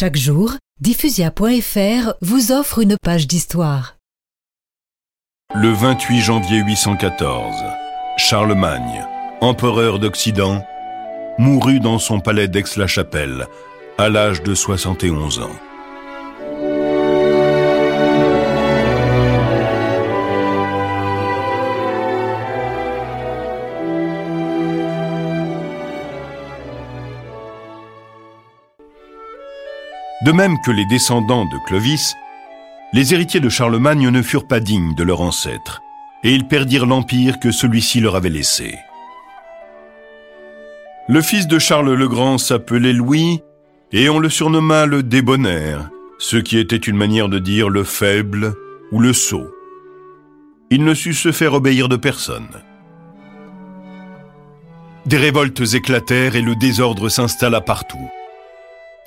Chaque jour, diffusia.fr vous offre une page d'histoire. Le 28 janvier 814, Charlemagne, empereur d'Occident, mourut dans son palais d'Aix-la-Chapelle à l'âge de 71 ans. De même que les descendants de Clovis, les héritiers de Charlemagne ne furent pas dignes de leur ancêtre, et ils perdirent l'empire que celui-ci leur avait laissé. Le fils de Charles le Grand s'appelait Louis, et on le surnomma le débonnaire, ce qui était une manière de dire le faible ou le sot. Il ne sut se faire obéir de personne. Des révoltes éclatèrent et le désordre s'installa partout.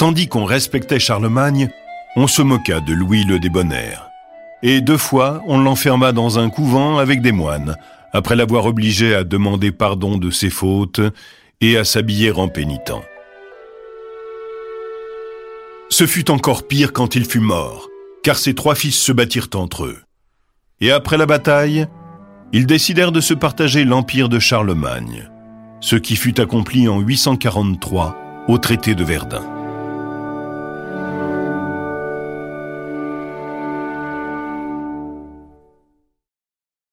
Tandis qu'on respectait Charlemagne, on se moqua de Louis le débonnaire. Et deux fois, on l'enferma dans un couvent avec des moines, après l'avoir obligé à demander pardon de ses fautes et à s'habiller en pénitent. Ce fut encore pire quand il fut mort, car ses trois fils se battirent entre eux. Et après la bataille, ils décidèrent de se partager l'empire de Charlemagne, ce qui fut accompli en 843 au traité de Verdun.